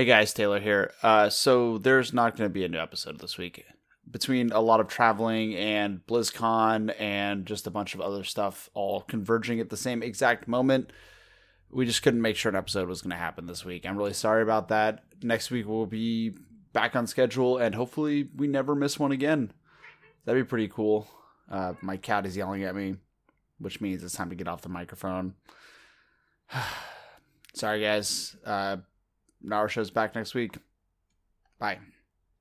Hey guys, Taylor here. Uh, so there's not going to be a new episode this week. Between a lot of traveling and BlizzCon and just a bunch of other stuff all converging at the same exact moment, we just couldn't make sure an episode was going to happen this week. I'm really sorry about that. Next week we'll be back on schedule and hopefully we never miss one again. That'd be pretty cool. Uh, my cat is yelling at me, which means it's time to get off the microphone. sorry guys. Uh, Naruto show's back next week. Bye.